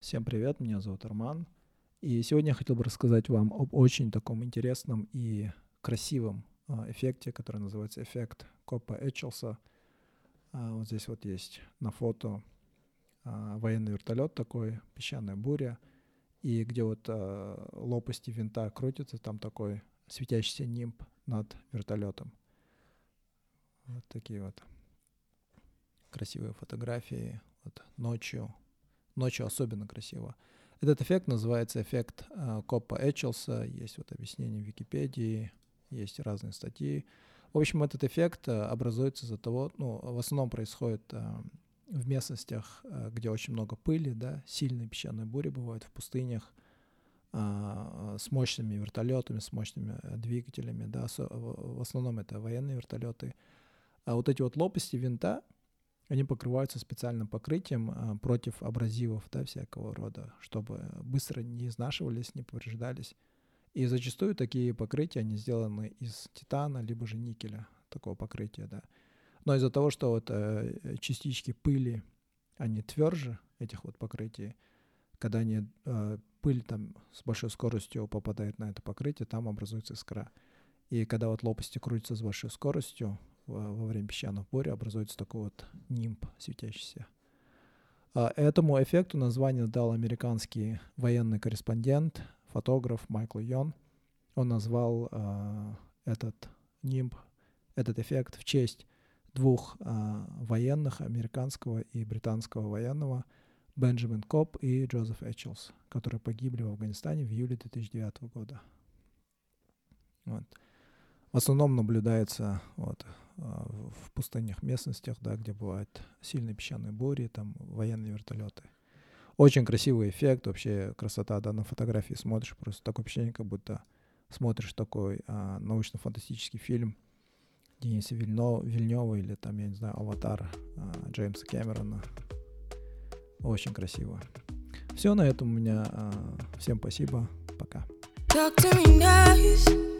Всем привет, меня зовут Арман. И сегодня я хотел бы рассказать вам об очень таком интересном и красивом а, эффекте, который называется эффект Копа Эчелса. А, вот здесь вот есть на фото а, военный вертолет такой, песчаная буря, и где вот лопасти винта крутятся, там такой светящийся нимб над вертолетом. Вот такие вот красивые фотографии вот ночью ночью особенно красиво. Этот эффект называется эффект э, Коппа Эчелса. Есть вот объяснение в Википедии, есть разные статьи. В общем, этот эффект э, образуется из-за того, ну, в основном происходит э, в местностях, где очень много пыли, да, сильные песчаные бури бывают в пустынях, с мощными вертолетами, с мощными двигателями, да, в основном это военные вертолеты. А вот эти вот лопасти винта, они покрываются специальным покрытием а, против абразивов, да, всякого рода, чтобы быстро не изнашивались, не повреждались. И зачастую такие покрытия, они сделаны из титана, либо же никеля, такого покрытия, да. Но из-за того, что вот э, частички пыли, они тверже этих вот покрытий, когда они, э, пыль там с большой скоростью попадает на это покрытие, там образуется искра. И когда вот лопасти крутятся с большой скоростью, во время песчаных бурь образуется такой вот нимб светящийся. А этому эффекту название дал американский военный корреспондент, фотограф Майкл Йон. Он назвал э, этот нимб, этот эффект в честь двух э, военных, американского и британского военного, Бенджамин Коп и Джозеф Эчелс, которые погибли в Афганистане в июле 2009 года. Вот. В основном наблюдается вот, в пустынных местностях, да, где бывают сильные песчаные бури, там военные вертолеты. Очень красивый эффект, вообще красота, да, на фотографии смотришь, просто такое впечатление, как будто смотришь такой а, научно-фантастический фильм Дениса Вильно, Вильнева или там, я не знаю, «Аватар» а, Джеймса Кэмерона. Очень красиво. Все на этом у меня. А, всем спасибо. Пока. Talk to me nice,